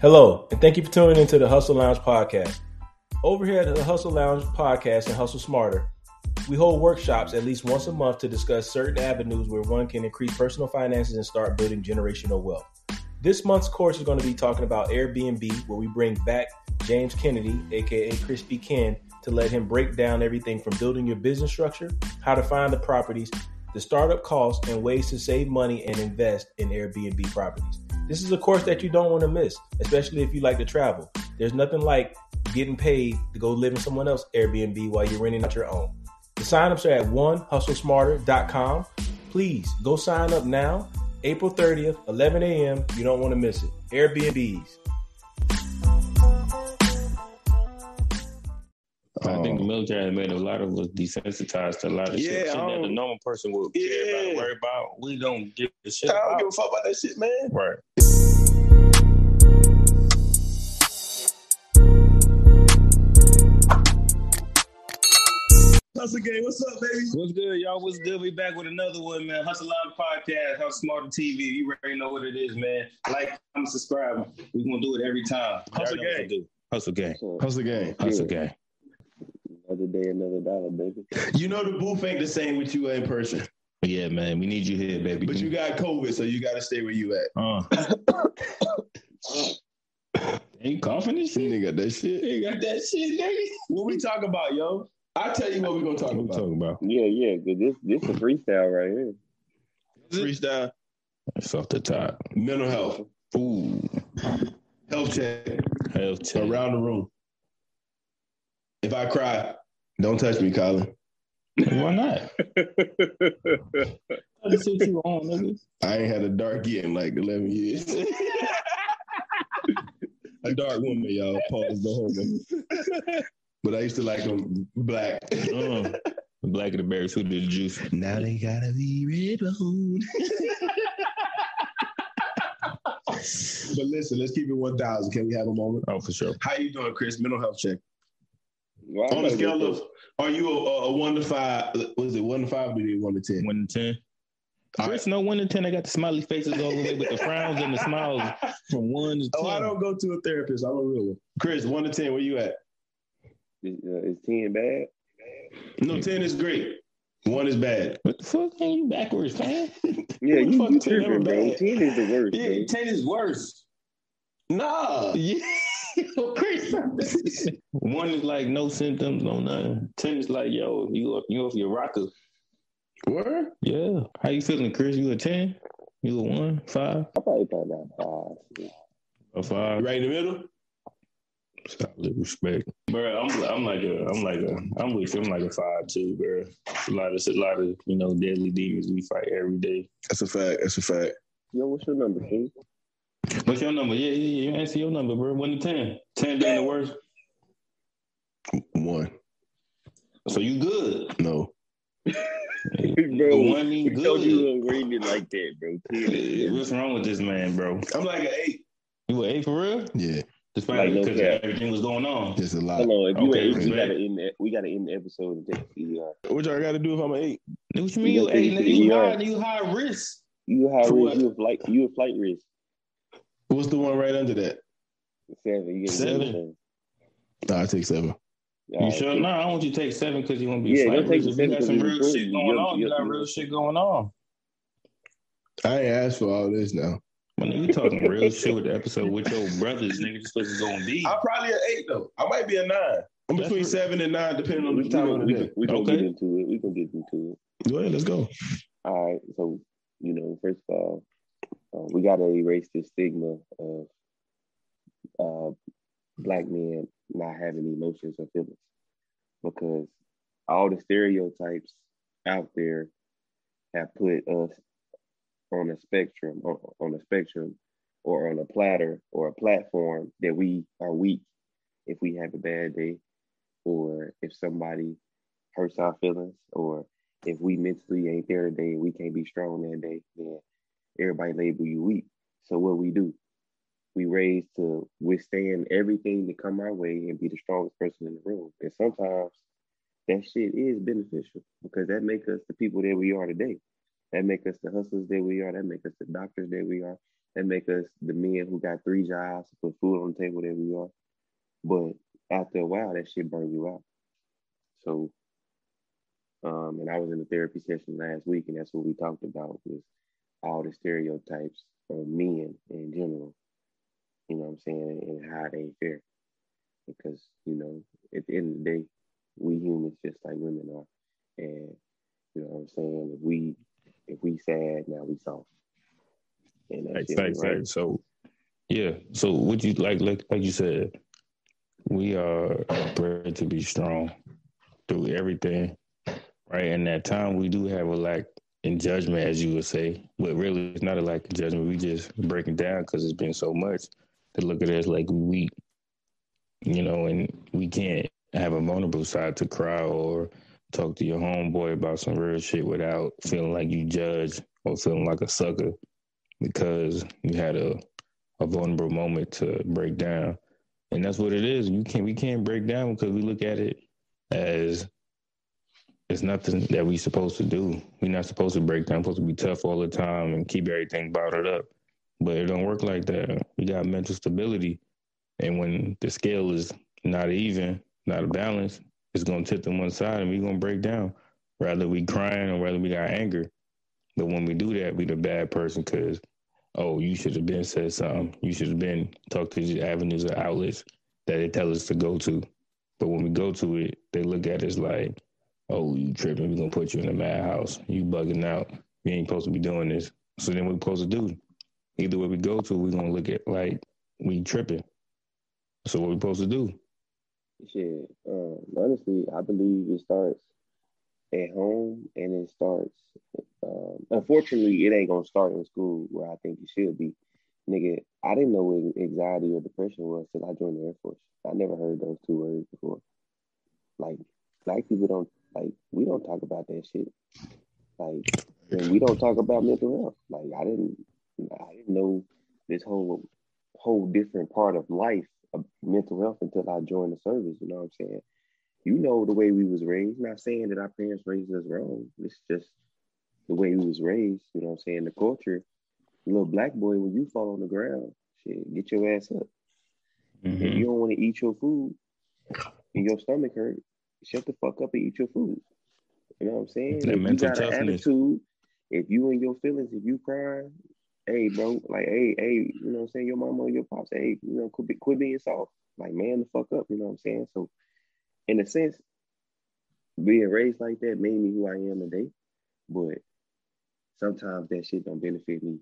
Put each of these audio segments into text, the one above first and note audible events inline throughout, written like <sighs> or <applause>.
Hello, and thank you for tuning into the Hustle Lounge podcast. Over here at the Hustle Lounge podcast and Hustle Smarter, we hold workshops at least once a month to discuss certain avenues where one can increase personal finances and start building generational wealth. This month's course is going to be talking about Airbnb, where we bring back James Kennedy, aka Crispy Ken, to let him break down everything from building your business structure, how to find the properties, the startup costs, and ways to save money and invest in Airbnb properties. This is a course that you don't want to miss, especially if you like to travel. There's nothing like getting paid to go live in someone else's Airbnb while you're renting out your own. The signups are at onehustlesmarter.com. Please go sign up now. April 30th, 11 a.m. You don't want to miss it. Airbnbs. I think the um, military has made a lot of us desensitized to a lot of shit, Yeah, shit I that the um, normal person would care about, Yeah. worry about. We don't give a shit I don't about. give a fuck about that shit, man. Right. Hustle game, what's up, baby? What's good, y'all? What's good? We back with another one, man. Hustle Live Podcast, Hustle Smarter TV. You already know what it is, man. Like, I'm subscribe. We're gonna do it every time. Hustle already know what to do. Hustle gang. Hustle game. Hustle gang. Another day, another dollar, baby. You know the booth ain't the same with you in person, Yeah, man. We need you here, baby. but you got COVID, so you got to stay where you at. uh. <coughs> Ain't coughing this You shit. ain't got that shit. Ain't got that shit, nigga. What we talk about, yo? I tell you what we gonna talk What about. talking about? Yeah, yeah. This this a freestyle right here. Freestyle, It's off the top. mental health, Ooh. health check Health check. around the room. If I cry, don't touch me, Colin. Why not? <laughs> Let's you on. I ain't had a dark year in like 11 years. <laughs> a dark woman, y'all. Pause the whole thing. But I used to like them black. Uh, black of the berries, who did the juice? Now they gotta be red bone. <laughs> but listen, let's keep it 1,000. Can we have a moment? Oh, for sure. How you doing, Kris? Mental health check. Well, On a scale gonna of, are you a, a one to five? Was it one to five or did it one to ten? One to ten. All Kris, no one to ten. I got the smiley faces all the way with the frowns and the smiles <laughs> from one to ten. Oh, I don't go to a therapist. I'm a real one. Kris, one to ten, where you at? Is, uh, is ten bad? No, ten is great. One is bad. What the fuck? Man, you backwards, man. <laughs> Yeah, you, fuck you is 10 ever tripping, bro. Ten is the worst, Yeah, bro. ten is worse. Nah. Yeah. Kris. <laughs> one is like no symptoms, no nothing. Ten is like, yo, you up, you off your rocker. Word? Yeah. How you feeling, Kris? You a ten? You a one? Five? I probably thought about five. A five? Right in the middle? Solid respect, bro. I'm I'm like a I'm like a I'm with you. I'm like a five too, bro. It's a lot of it's a lot of you know deadly demons we fight every day. That's a fact. That's a fact. Yo, what's your number, King? What's your number? Yeah, yeah, yeah. You answer your number, bro. One to ten. Ten being the worst. One. So you good? No. <laughs> bro, One mean we told you good. don't rate it like that, bro. Ten is- What's wrong with this man, bro? I'm like an eight. You an eight for real? Yeah. Despite Like, no because everything was going on. Just a lot. Hold on, if you Okay, ain't, we gotta end the, we gotta end the episode and take the ER. What y'all got to do if I'm an eight? What you mean you You eight? you take high, you high risk. You high risk, you a flight, you a flight risk. What's the one right under that? Seven, you get Seven. seven. Nah, I take seven. You sure? No, I want you to take seven because you want to be Yeah, slight don't take risk. the If you got seven some 'cause real shit going You're- on. You you're- got real shit going on. I ain't asked for all this now. When you talking real shit with the episode with your brothers, nigga, just supposed to go and be. I'm probably an eight though. I might be a nine. I'm That's between re- seven and nine, depending on the can, time of the we day. can, we can Okay. get into it. We can get into it. Go ahead, let's go. All right. So, you know, first of all, uh, we got to erase the stigma of uh, black men not having emotions or feelings. Because all the stereotypes out there have put us on a spectrum, on a spectrum, or on a platter or a platform that we are weak if we have a bad day, or if somebody hurts our feelings, or if we mentally ain't there today and we can't be strong that day, then everybody label you weak. So what we do, we raise to withstand everything that come our way and be the strongest person in the room. And sometimes that shit is beneficial because that make us the people that we are today. That make us the hustlers that we are. That make us the doctors that we are. that make us the men who got three jobs, to put food on the table that we are. But after a while, that shit burn you out. So, um, and I was in a therapy session last week, and that's what we talked about was all the stereotypes of men in general. You know what I'm saying, and how they fare. Because you know, at the end of the day, we humans just like women are, and you know what I'm saying. If we if we sad, now we soft. And that's right, right. So, yeah. So, would you like like like you said? We are bred to be strong through everything, right? And that time we do have a lack in judgment, as you would say, but really it's not a lack of judgment. We just breaking down because it's been so much to look at us like we weak, you know, and we can't have a vulnerable side to cry or talk to your homeboy about some real shit without feeling like you judge or feeling like a sucker because you had a, a vulnerable moment to break down. And that's what it is. You can't we can't break down because we look at it as it's nothing that we're supposed to do. We're not supposed to break down, we're supposed to be tough all the time and keep everything bottled up. But it don't work like that. We got mental stability. And when the scale is not even, not a balance, it's gonna tip to one side and we're gonna break down. Rather we crying or rather we got anger. But when we do that, we the bad person because oh, you should have been said something. You should have been talked to these avenues or outlets that they tell us to go to. But when we go to it, they look at us like, oh, you tripping. We're going to put you in a madhouse. You bugging out. You ain't supposed to be doing this. So then what we're supposed to do. Either way we go to, we're going to look at like we tripping. So what we supposed to do? Shit, um, honestly, I believe it starts at home and it starts um, unfortunately it ain't gonna start in school where I think it should be. Nigga, I didn't know what anxiety or depression was till I joined the Air Force. I never heard those two words before. Like black people don't like we don't talk about that shit. Like and we don't talk about mental health. Like I didn't I didn't know this whole whole different part of life of mental health until I joined the service, you know what I'm saying? you know the way we was raised. Not saying that our parents raised us wrong. It's just the way we was raised. You know what I'm saying? The culture. Little black boy, when you fall on the ground, shit, get your ass up. Mm-hmm. If you don't want to eat your food and your stomach hurt, shut the fuck up and eat your food. You know what I'm saying? That if you got toughness. an attitude, if you and your feelings, if you cry, hey bro, like hey, hey, you know what I'm saying? Your mama or your pops, hey, you know, quit, quit being soft. Like man the fuck up, you know what I'm saying? So in a sense, being raised like that made me who I am today. But sometimes that shit don't benefit me.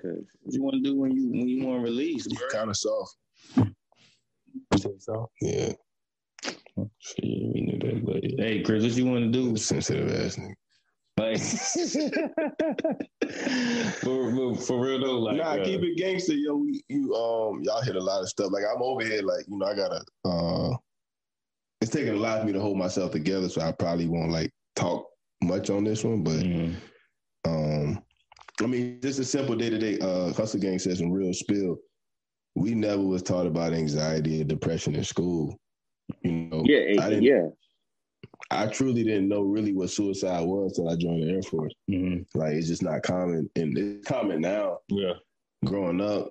Cause what you want to do when you when you want to release? Kind of soft. soft. Yeah. Shit, we knew that, but hey, Kris, what you want to do? Sensitive ass nigga. Like <laughs> for, for real though, like nah, uh, keep it gangster, yo. You um, y'all hit a lot of stuff. Like I'm over here, like you know, I gotta uh it's taking a lot of me to hold myself together, so I probably won't like talk much on this one. But mm-hmm. um, I mean, just a simple day to day. Uh, Hustle Gang says some real spill. We never was taught about anxiety or depression in school. You know, yeah, I didn't, yeah. I truly didn't know really what suicide was until I joined the Air Force. Mm-hmm. Like it's just not common, and it's common now. Yeah, growing up,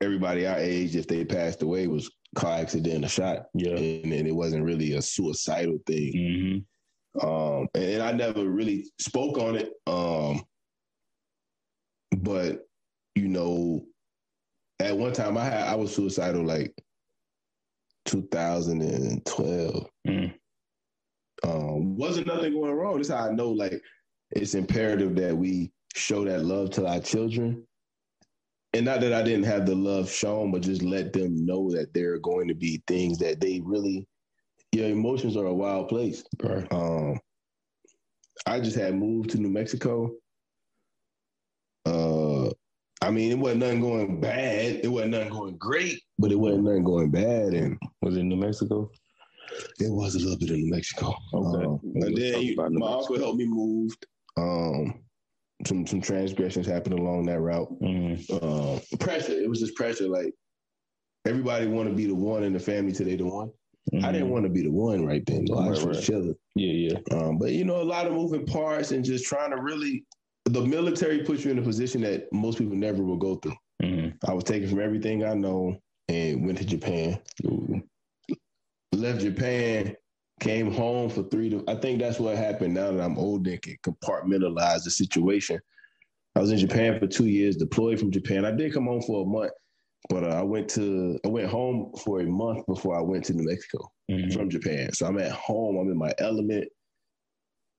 everybody our age, if they passed away, was car accident, a shot. Yeah. And, and it wasn't really a suicidal thing. Mm-hmm. Um, and, and, I never really spoke on it. Um, but you know, at one time I had I was suicidal like 2012. Mm. Um, wasn't nothing going wrong. That's how I know like it's imperative that we show that love to our children and not that I didn't have the love shown, but just let them know that there are going to be things that they really, your emotions are a wild place. Right. Um, I just had moved to New Mexico. Uh, I mean, it wasn't nothing going bad. It wasn't nothing going great, but it wasn't nothing going bad. And was it New Mexico? It was a little bit in New Mexico. Okay. Um, and then my uncle helped me move. Um, some some transgressions happened along that route. Mm-hmm. Uh, pressure. It was just pressure. Like everybody want to be the one in the family today. the one. Mm-hmm. I didn't want to be the one right then. Though. I was right. chilling. Yeah, yeah. Um, but you know, a lot of moving parts and just trying to really the military puts you in a position that most people never will go through. Mm-hmm. I was taken from everything I know and went to Japan. Ooh. Left Japan, came home for three to. I think that's what happened. Now that I'm older, and can compartmentalize the situation. I was in Japan for two years, deployed from Japan. I did come home for a month, but uh, I went to I went home for a month before I went to New Mexico mm-hmm. from Japan. So I'm at home. I'm in my element,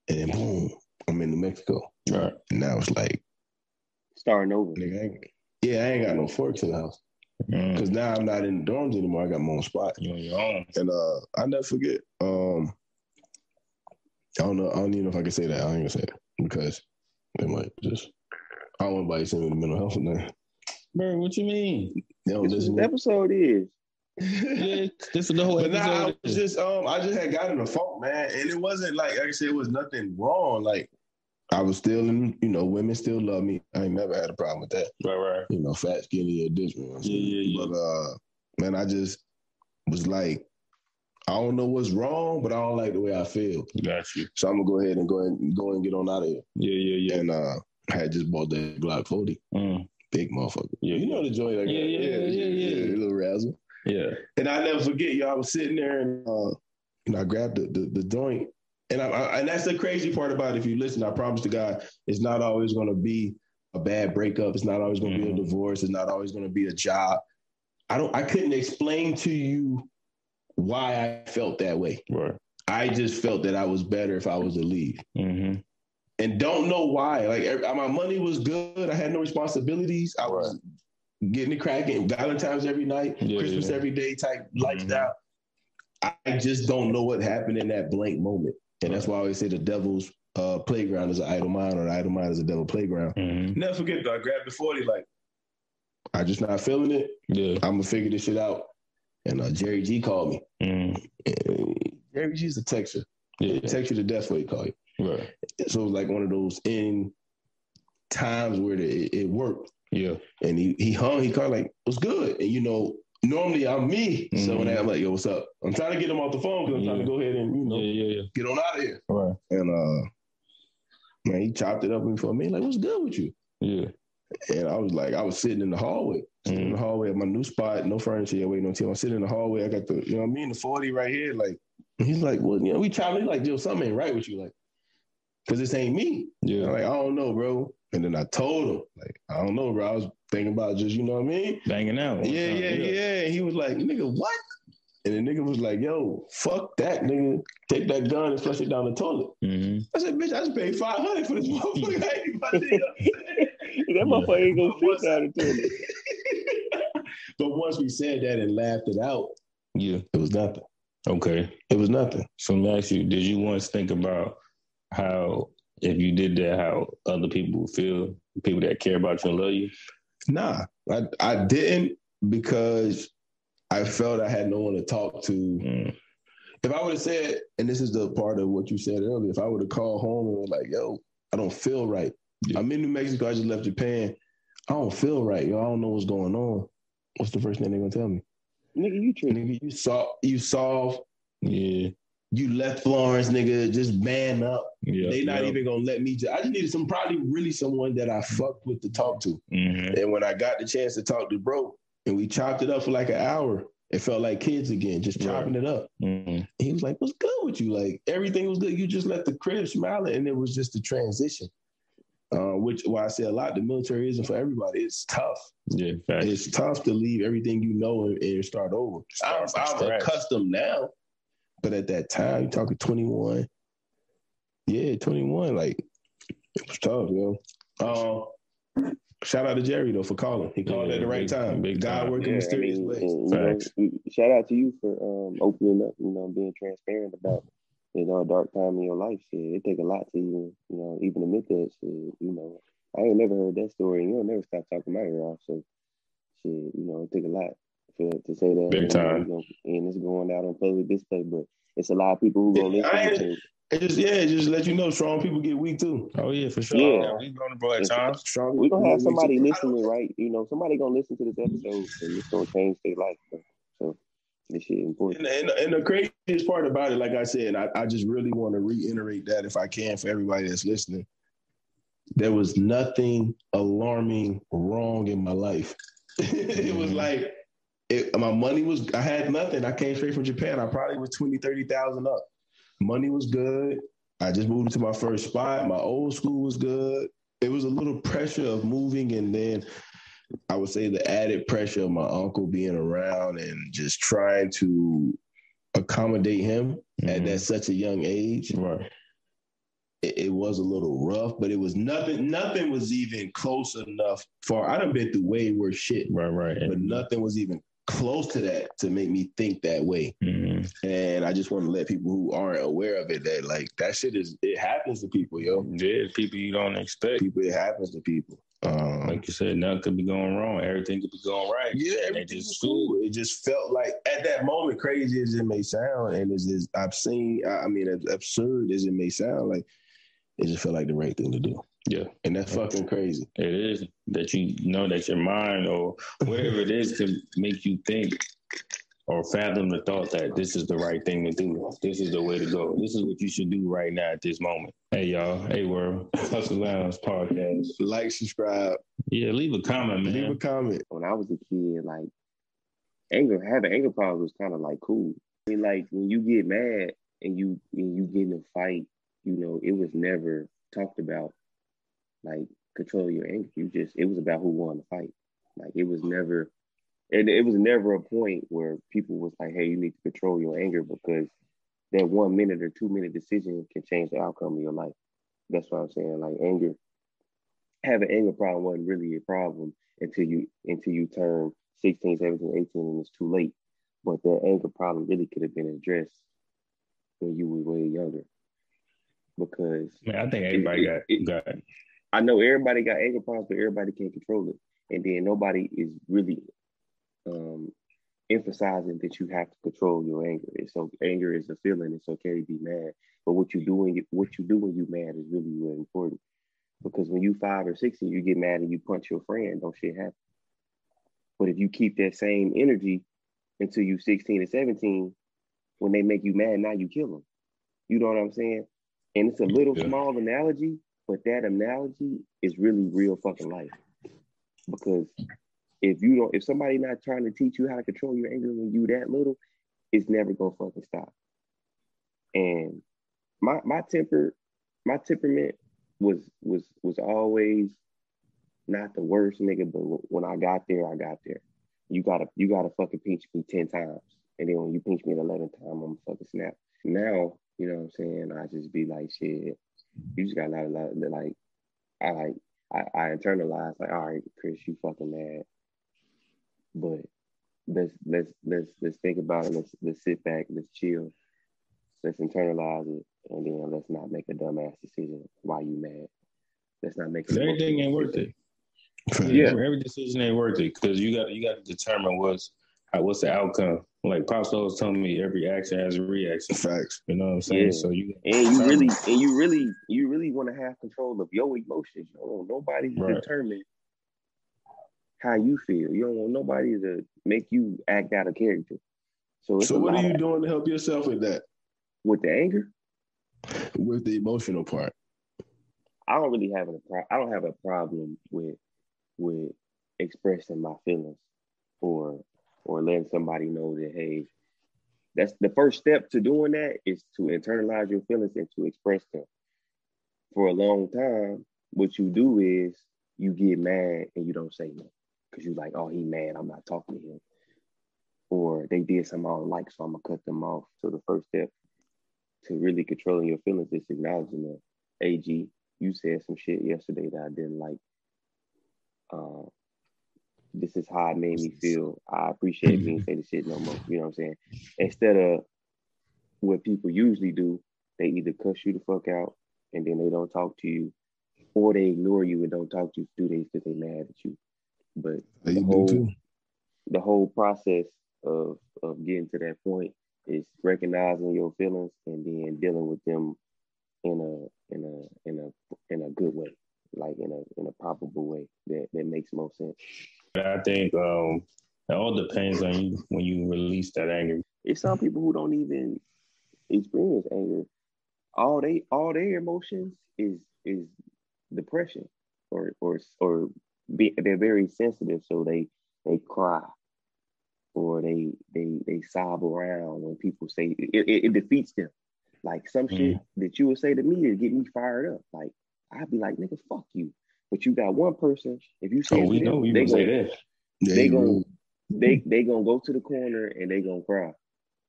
and then boom, I'm in New Mexico. Right. And now it's like starting over. Nigga, I yeah, I ain't got no forks in the house. Because mm. now I'm not in the dorms anymore. I got my own spot. You on your own. And uh, I never forget. Um, I don't know. I don't even know if I can say that. I ain't gonna say it because they might just. I don't want anybody send me the mental health in there. Bro, what you mean? They don't this episode is. <laughs> yeah, this is the whole but episode. Nah, I was just um, I just had gotten a phone, man, and it wasn't like, like I said, it was nothing wrong. Like I was still in, you know, women still love me. I ain't never had a problem with that. Right, right. You know, fat, skinny, or this one. Yeah, yeah, yeah. But uh, man, I just was like, I don't know what's wrong, but I don't like the way I feel. Got you. So I'm gonna go ahead and go and go and get on out of here. Yeah, yeah, yeah. And uh, I had just bought that Glock 40. Mm. Big motherfucker. Yeah, you know the joint. Like, yeah, yeah, yeah, yeah, yeah, yeah. Little razzle. Yeah. And I never forget, y'all. I was sitting there and uh, know, I grabbed the, the, the joint and I, I, and that's the crazy part about it. If you listen, I promise to God, it's not always going to be a bad breakup. It's not always going to mm-hmm. be a mm-hmm. divorce. It's not always going to be a job. I don't. I couldn't explain to you why I felt that way. Right. I just felt that I was better if I was to leave. Mm-hmm. And don't know why. Like my money was good. I had no responsibilities. I was right. getting it cracking. Valentine's every night, yeah, Christmas yeah. every day type mm-hmm. lifestyle. I just don't know what happened in that blank moment. And that's why I always say the devil's uh, playground is an idle mind or an idle mind is a devil playground. Mm-hmm. Never forget though, I grabbed the 40 like, I just not feeling it. Yeah. I'm gonna figure this shit out. And uh, Jerry G called me. Mm-hmm. Jerry G's a texture. Yeah. Text you to death what he call you. Right. So it was like one of those in times where it, it worked. Yeah. And he he hung, he called like, what's good? And you know, normally I'm me. Mm-hmm. So when I'm like, yo, what's up? I'm trying to get him off the phone because I'm yeah. trying to go ahead and, you know, yeah, yeah, get on out of here. Right. And uh man, he chopped it up for me. Like, what's good with you? Yeah. And I was like, I was sitting in the hallway, sitting mm-hmm. in the mm-hmm. hallway at my new spot, no furniture yet, waiting on team. I'm sitting in the hallway. I got the, you know what I mean, the 40 right here. Like, he's like, well, you know, we chopping. Like, yo, something ain't right with you. Like, because this ain't me. Yeah. I'm like, I don't know, bro. And then I told him, like, I don't know, bro. I was thinking about just, you know what I mean? Banging out. Yeah, yeah, yeah, yeah. And he was like, nigga, what? And the nigga was like, yo, fuck that, nigga. Take that gun and flush it down the toilet. Mm-hmm. I said, bitch, I just paid 500 for this <laughs> motherfucker. <laughs> that motherfucker ain't gonna flush down the toilet. but once we said that and laughed it out, yeah, it was nothing. Okay. It was nothing. So let me ask you, did you once think about how if you did that, how other people feel, people that care about you and love you? Nah, I, I didn't because I felt I had no one to talk to. Mm. If I would have said, and this is the part of what you said earlier, if I would have called home and was like, yo, I don't feel right. Yeah. I'm in New Mexico, I just left Japan. I don't feel right, yo. I don't know what's going on. What's the first thing they're gonna tell me? Nigga, you tripping. Nigga, you saw you solve. Yeah you left Florence, nigga, just man up. Yeah, they not even gonna let me. Just, I just needed some, probably really someone that I fucked with to talk to. Mm-hmm. And when I got the chance to talk to bro, and we chopped it up for like an hour, it felt like kids again, just chopping right. it up. Mm-hmm. He was like, "What's good with you? Like everything was good. You just left the crib smiling, and it was just a transition." Uh, which why I say a lot, the military isn't for everybody. It's tough. Yeah, it's tough to leave everything you know and, and start over. Start I'm, I'm accustomed now but at that time, you're talking 21. Yeah, 21. Like, it was tough, yo. Um, shout out to Jerry, though, for calling. He called yeah, at the right big, time. Big God time. working yeah, mysterious I mean, ways. You know, shout out to you for um, opening up, you know, being transparent about you know, a dark time in your life. Shit, it take a lot to even, you know, even admit that shit. You know, I ain't never heard that story, and you'll never stop talking my ear off. So, shit, you know, it take a lot to, to say that. Big time. You know, and it's going out on public display, but it's a lot of people who gonna listen to it. just yeah, just let you know, strong people get weak too. Oh yeah, for sure. Yeah, yeah we going to bro at times. Strong. We gonna have somebody listening, right? You know, somebody gonna listen to this episode, and it's gonna change their life. Bro. So this shit important. And, and, and, the craziest part about it, like I said, I, I just really want to reiterate that if I can for everybody that's listening. there was nothing alarming wrong in my life. <laughs> it was mm-hmm. like it, my money was I had nothing. I came straight from Japan. I probably was 20, 30,000 up. Money was good. I just moved to my first spot. My old school was good. It was a little pressure of moving and then I would say the added pressure of my uncle being around and just trying to accommodate him mm-hmm. at that such a young age. Right. It, it, was a little rough, but it was nothing. Nothing was even close enough for. I done been through way worse shit. Right, right. But nothing was even close to that to make me think that way. Mm-hmm. And I just want to let people who aren't aware of it that like that shit is it happens to people, yo. Yeah, people you don't expect. People, it happens to people. Um, like you said, nothing could be going wrong. Everything could be going right. Yeah, everything just cool. It just felt like at that moment, crazy as it may sound, and as, as I've seen, I mean, as absurd as it may sound, like it just felt like the right thing to do. Yeah. And that's fucking crazy. It is that you know that your mind or whatever it is can make you think or fathom the thought that this is the right thing to do. This is the way to go. This is what you should do right now at this moment. Hey y'all. Hey world. Hustle Lounge podcast. Like, subscribe. Yeah, leave a comment, man. Leave a comment. When I was a kid, like anger having anger problems was kind of like cool. I mean, like when you get mad and you and you get in a fight, you know, it was never talked about like control your anger. You just it was about who won the fight. Like it was never and it was never a point where people was like, hey, you need to control your anger because that one minute or two minute decision can change the outcome of your life. That's what I'm saying. Like anger, having anger problem wasn't really a problem until you until you turn 16, 17, 18 and it's too late. But that anger problem really could have been addressed when you were way younger. Because Man, I think everybody it, it, got, got I know everybody got anger problems, but everybody can't control it. And then nobody is really um, emphasizing that you have to control your anger. It's so anger is a feeling. It's okay to be mad, but what you do when what you do when you mad is really really important. Because when you five or six and you get mad and you punch your friend, don't shit happen. But if you keep that same energy until you 16 or 17, when they make you mad, now you kill them. You know what I'm saying? And it's a little yeah. small analogy, but that analogy is really real fucking life. Because if you don't, if somebody not trying to teach you how to control your anger when you that little, it's never gonna fucking stop. And my my temper, my temperament was was was always not the worst nigga, but when I got there, I got there. You gotta you gotta fucking pinch me ten times, and then when you pinch me the eleventh time, I'm fucking snap. Now, you know what I'm saying? I just be like, shit, you just got a lot of like I like I, I internalize like all right, Kris, you fucking mad. But let's let's let's let's think about it. Let's let's sit back, let's chill, let's internalize it, and then let's not make a dumbass decision why you mad. Let's not make everything ain't worth it. Yeah, every decision ain't worth it because you got you got to determine what's how, what's the outcome. Like Pops was telling me, every action has a reaction. Facts. You know what I'm saying? Yeah. So you and you really and you really you really want to have control of your emotions. You don't want nobody to right. determine how you feel. You don't want nobody to make you act out of character. So, so what are you doing to help yourself with that? With the anger? With the emotional part. I don't really have a pro- I don't have a problem with with expressing my feelings or or letting somebody know that hey, that's the first step to doing that is to internalize your feelings and to express them. For a long time, what you do is you get mad and you don't say nothing because you're like, oh, he mad, I'm not talking to him. Or they did something I don't like, so I'm gonna cut them off. So the first step to really controlling your feelings is acknowledging that. AG, you said some shit yesterday that I didn't like. Uh, this is how it made me feel. I appreciate being <laughs> say the shit no more. You know what I'm saying? Instead of what people usually do, they either cuss you the fuck out and then they don't talk to you, or they ignore you and don't talk to you for two days because they mad at you. But the whole, the whole process of of getting to that point is recognizing your feelings and then dealing with them in a in a in a in a good way, like in a in a probable way that that makes most sense. I think um, it all depends on you when you release that anger. It's some people who don't even experience anger. All they all their emotions is is depression or or or be, they're very sensitive, so they they cry or they they they sob around when people say it, it, it defeats them. Like some mm. shit that you would say to me to get me fired up. Like I'd be like, nigga, fuck you. But you got one person. If you say, oh, we know you they say that. They gonna they they gonna go to the corner and they gonna cry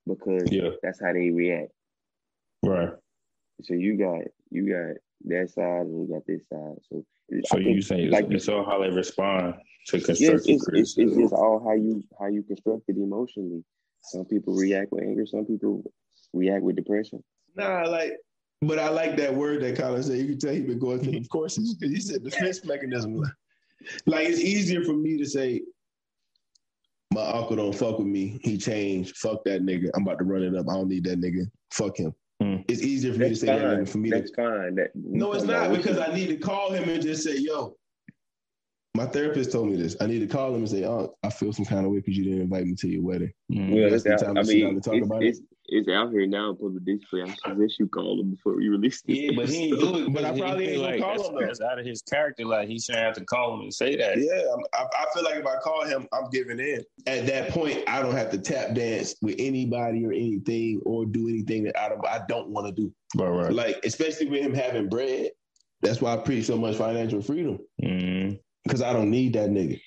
because yeah. that's how they react. Right. So you got you got that side and you got this side. So so you saying like it's all how they respond to constructive yes, it's, it's, it's, just all how you how you construct it emotionally. Some people react with anger. Some people react with depression. Nah, like, but I like that word that Colin said. You can tell he been going through the courses because he said defense <laughs> mechanism. Like it's easier for me to say, my uncle don't fuck with me. He changed. Fuck that nigga. I'm about to run it up. I don't need that nigga. Fuck him. Mm. It's easier for That's me to say fine. that than for me That's to. fine. That, no, it's not because I need to call him and just say, "Yo, my therapist told me this. I need to call him and say, "Oh, I feel some kind of way because you didn't invite me to your wedding." Mm-hmm. Well, that's out, I mean, it's, it's, it. it's, out here now in public display. I suggest you call him before we release this. Yeah, but he ain't do it. But I probably ain't like call him. That's out of his character. Like he shouldn't have to call him and say that. Yeah, I, I feel like if I call him, I'm giving in. At that point, I don't have to tap dance with anybody or anything or do anything that I don't I don't want to do. Right, right. Like especially with him having bread. That's why I preach so much financial freedom. Mm because I don't need that nigga.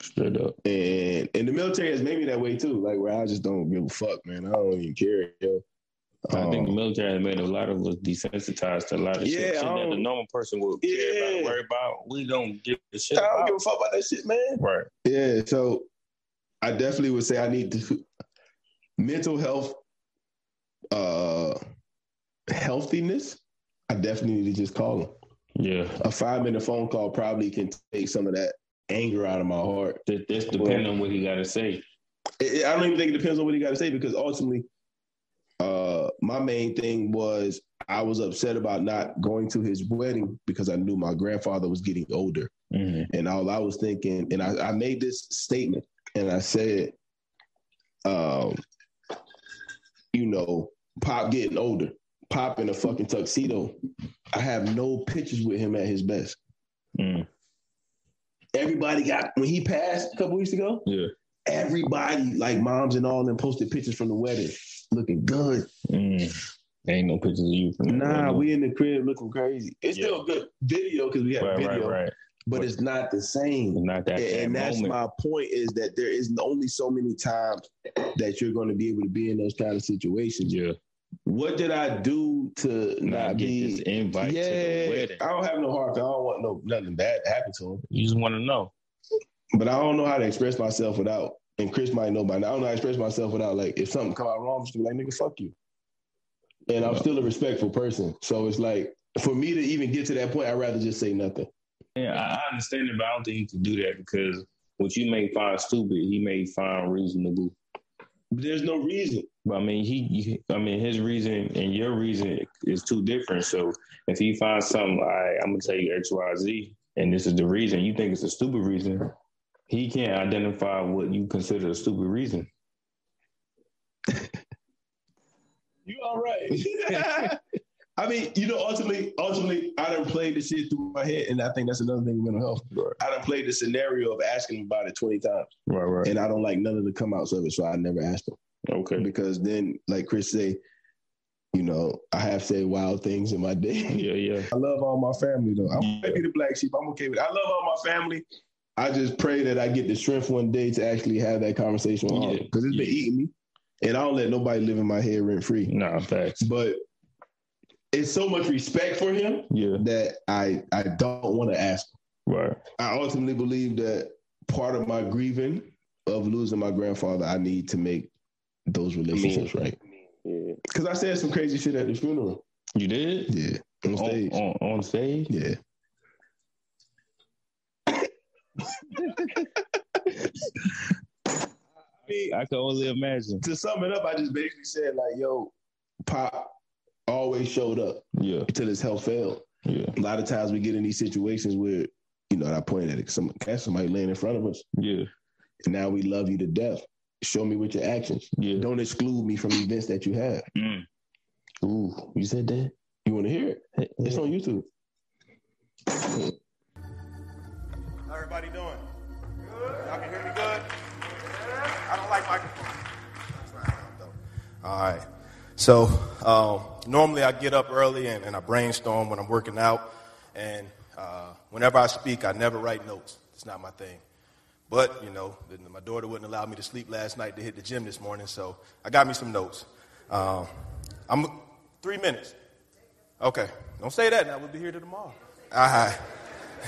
Straight up. And and the military has made me that way too. Like where I just don't give a fuck, man. I don't even care, yo. I um, think the um, military has made a lot of us desensitized to a lot of yeah, shit, shit that the normal person would yeah. care about, worry about. We don't give a shit. I don't about. give a fuck about that shit, man. Right. Yeah. So I definitely would say I need to <laughs> mental health, uh, healthiness. I definitely need to just call them. Yeah. A five minute phone call probably can take some of that anger out of my heart. That, that's depending on what he got to say. It, I don't even think it depends on what he got to say because ultimately, uh, my main thing was I was upset about not going to his wedding because I knew my grandfather was getting older. Mm-hmm. And all I was thinking, and I, I made this statement and I said, um, you know, Pop getting older. Pop in a fucking tuxedo. I have no pictures with him at his best. Mm. Everybody got when he passed a couple weeks ago. Yeah. Everybody, like moms and all them, posted pictures from the wedding, looking good. Mm. Ain't no pictures of you. nah, we in the crib looking crazy. It's yeah. still a good video because we have right, video, right, right. But, but, it's not the same. Not that, and, and that's moment. my point is that there is only so many times that you're going to be able to be in those kind of situations. Yeah what did I do to not, not get be this invite yeah, to the wedding? I don't have no heart. I don't want no nothing bad to happen to him. You just want to know. But I don't know how to express myself without. And Kris might know by now. I don't know how to express myself without like if something come out wrong, I'm just be like nigga, fuck you. And I'm still a respectful person, so it's like for me to even get to that point, I'd rather just say nothing. Yeah, I understand it, but I don't think you can do that because what you may find stupid, he may find reasonable. But there's no reason. I mean, he, I mean, his reason and your reason is too different. So if he finds something, like, I'm gonna tell you X, Y, Z, and this is the reason you think it's a stupid reason, he can't identify what you consider a stupid reason. <laughs> you all right? <laughs> I mean, you know, ultimately, ultimately, I done played the shit through my head, and I think that's another thing with mental health. Right. I done played the scenario of asking about it twenty times, right, right, and I don't like none of the come outs of it, so I never asked him. Okay. Because then, like Kris say, you know, I have said wild things in my day. Yeah, yeah. <laughs> I love all my family though. I'm yeah. the black sheep. I'm okay with it. I love all my family. I just pray that I get the strength one day to actually have that conversation with yeah. because it's been eating me, and I don't let nobody live in my head rent free. Nah, facts. But it's so much respect for him yeah. that I I don't want to ask. Right. I ultimately believe that part of my grieving of losing my grandfather, I need to make those relationships I mean, right. Because I said some crazy shit at the funeral. You did? Yeah. On stage. On, on, on stage? Yeah. <laughs> I can only imagine. To sum it up, I just basically said like, "Yo, Pop always showed up. Yeah. Until his health failed. Yeah. A lot of times we get in these situations where, you know, I pointed at it, some somebody laying in front of us. Yeah. And now we love you to death. Show me with your actions. Yeah. Don't exclude me from events that you have. Mm. Ooh, you said that? You want to hear it? It's on YouTube. How everybody doing? Good. Y'all can hear me good? I don't like microphones. All right. So um, normally I get up early and, and, I brainstorm when I'm working out. And uh, whenever I speak, I never write notes. It's not my thing. But, you know, my daughter wouldn't allow me to sleep last night to hit the gym this morning, so I got me some notes. Um, I'm three minutes. Okay. Don't say that now. We'll be here till tomorrow. All right.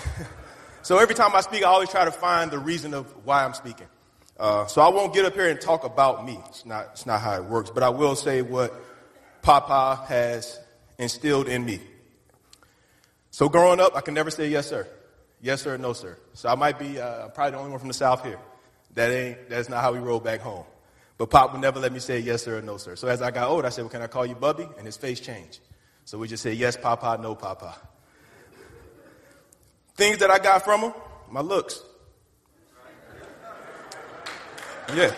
<laughs> so every time I speak, I always try to find the reason of why I'm speaking. Uh, so I won't get up here and talk about me. It's not, it's not how it works. But I will say what Papa has instilled in me. So growing up, I can never say yes, sir. Yes, sir, no, sir. So I might be uh, probably the only one from the South here. That ain't, that's not how we roll back home. But Pop would never let me say yes, sir, or no, sir. So as I got older, I said, well, can I call you Bubby? And his face changed. So we just say yes, Papa, no, Papa. Things that I got from him, my looks. Yeah.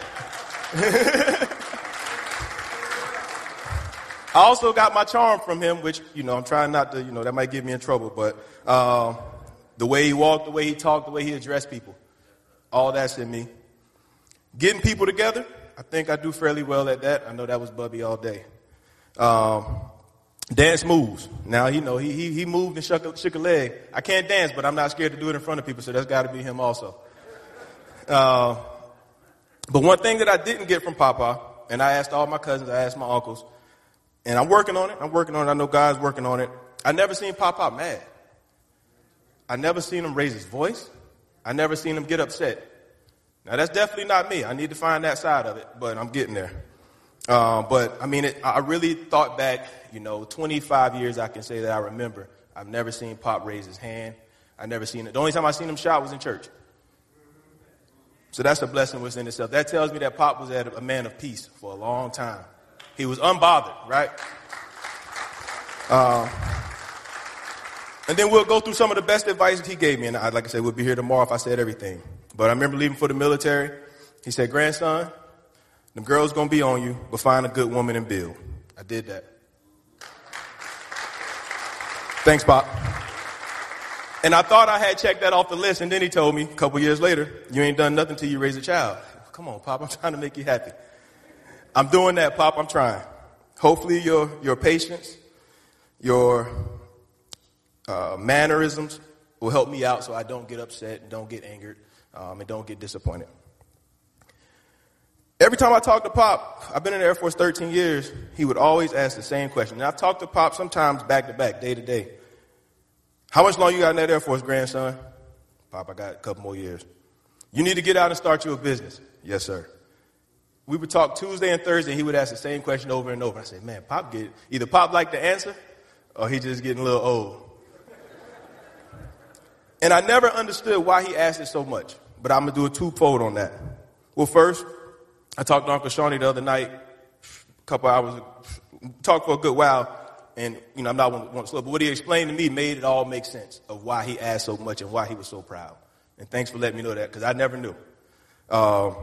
<laughs> I also got my charm from him, which, you know, I'm trying not to, you know, that might get me in trouble, but um, the way he walked, the way he talked, the way he addressed people, all that's in me. Getting people together, I think I do fairly well at that. I know that was Bubby all day. Um, dance moves. Now, you know, he, he, he moved and shook a, shook a leg. I can't dance, but I'm not scared to do it in front of people, so that's got to be him also. Uh, but one thing that I didn't get from Papa, and I asked all my cousins, I asked my uncles, and I'm working on it. I'm working on it. I know God's working on it. I never seen Papa mad. I never seen him raise his voice. I never seen him get upset. Now that's definitely not me. I need to find that side of it, but I'm getting there. Uh, but I mean, it, I really thought back, you know, 25 years I can say that I remember. I've never seen Pop raise his hand. I never seen it. The only time I seen him shout was in church. So that's a blessing within itself. That tells me that Pop was a man of peace for a long time. He was unbothered, right? Uh, and then we'll go through some of the best advice he gave me. And I, like I said, we'll be here tomorrow if I said everything. But I remember leaving for the military. He said, grandson, the girl's to be on you, but find a good woman and build. I did that. Thanks, Pop. And I thought I had checked that off the list, and then he told me a couple years later, you ain't done nothing till you raise a child. Come on, Pop, I'm <laughs> trying to make you happy. I'm doing that, Pop, I'm trying. Hopefully your, your patience, your uh, mannerisms will help me out so I don't get upset and don't get angered um, and don't get disappointed. Every time I talk to Pop, I've been in the Air Force 13 years, he would always ask the same question. And I've talked to Pop sometimes back to back, day to day. How much longer you got in that Air Force, grandson? Pop, I got a couple more years. You need to get out and start your business. Yes, sir. We would talk Tuesday and Thursday, and he would ask the same question over and over. I said, man, Pop get either Pop like the answer, or he just getting a little old. And I never understood why he asked it so much, but I'm gonna do a two-fold on that. Well, first, I talked to Uncle Shawnee the other night, a couple hours, talked for a good while, and you know, I'm not one, one slow, but what he explained to me made it all make sense of why he asked so much and why he was so proud. And thanks for letting me know that because I never knew. Um,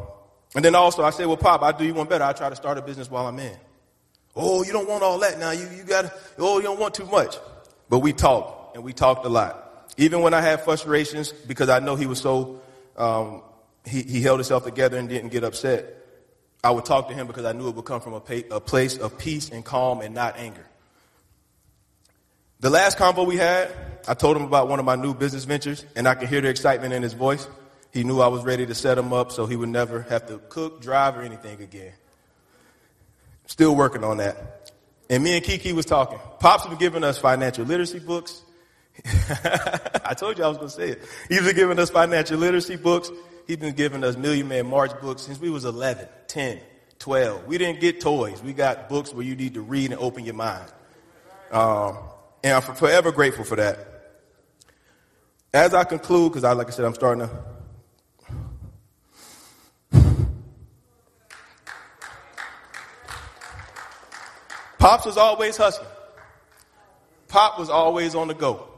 and then also I said, well, Pop, I do you one better. I try to start a business while I'm in. Oh, you don't want all that now. You, you got oh, you don't want too much. But we talked and we talked a lot. Even when I had frustrations because I know he was so, um, he, he held himself together and didn't get upset. I would talk to him because I knew it would come from a, pa- a place of peace and calm and not anger. The last convo we had, I told him about one of my new business ventures, and I could hear the excitement in his voice. He knew I was ready to set him up so he would never have to cook, drive, or anything again. Still working on that. And me and Kiki was talking. Pops been giving us financial literacy books. <laughs> I told you I was going to say it. He's been giving us financial literacy books. He's been giving us Million Man March books since we was 11, 10, 12. We didn't get toys. We got books where you need to read and open your mind. Um, and I'm forever grateful for that. As I conclude, because I, like I said, I'm starting to. Pops was always hustling. Pop was always on the go.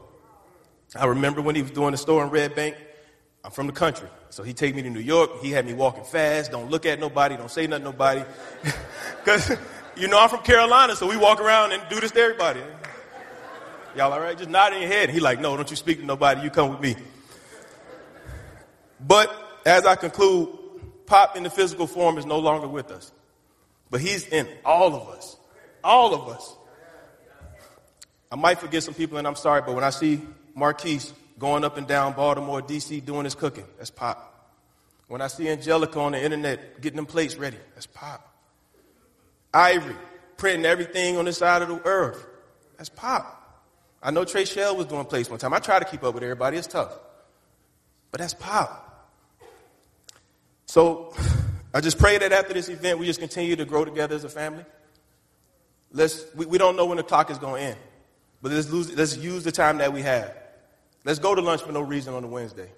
I remember when he was doing the store in Red Bank. I'm from the country, so he take me to New York. He had me walking fast. Don't look at nobody. Don't say nothing to nobody. <laughs> Because, you know, I'm from Carolina, so we walk around and do this to everybody. Y'all all right? Just nod in your head. He like, no, don't you speak to nobody. You come with me. But as I conclude, Pop in the physical form is no longer with us. But he's in all of us. All of us. I might forget some people, and I'm sorry, but when I see Marquise going up and down Baltimore, D.C., doing his cooking, that's Pop. When I see Angelica on the internet getting them plates ready, that's Pop. Ivory printing everything on this side of the earth, that's Pop. I know Trey Shell was doing plates one time. I try to keep up with everybody, it's tough. But that's Pop. So <sighs> I just pray that after this event, we just continue to grow together as a family. Let's, we, we don't know when the clock is going to end, but let's, lose, let's use the time that we have. Let's go to lunch for no reason on a Wednesday.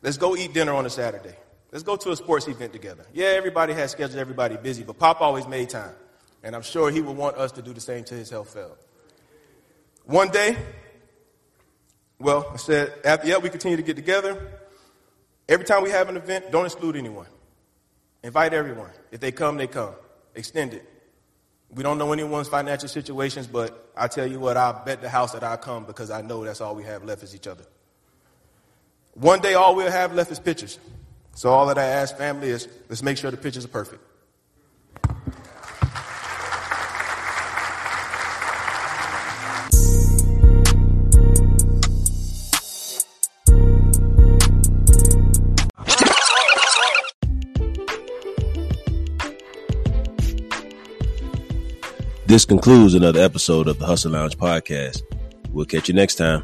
Let's go eat dinner on a Saturday. Let's go to a sports event together. Yeah, everybody has schedules, everybody busy, but Pop always made time. And I'm sure he would want us to do the same to his health failed. One day, well, I said, after, yeah, we continue to get together. Every time we have an event, don't exclude anyone. Invite everyone. If they come, they come. Extend it. We don't know anyone's financial situations, but I tell you what, I'll bet the house that I come because I know that's all we have left is each other. One day, all we'll have left is pictures. So all that I ask family is let's make sure the pictures are perfect. This concludes another episode of the Hustle Lounge podcast. We'll catch you next time.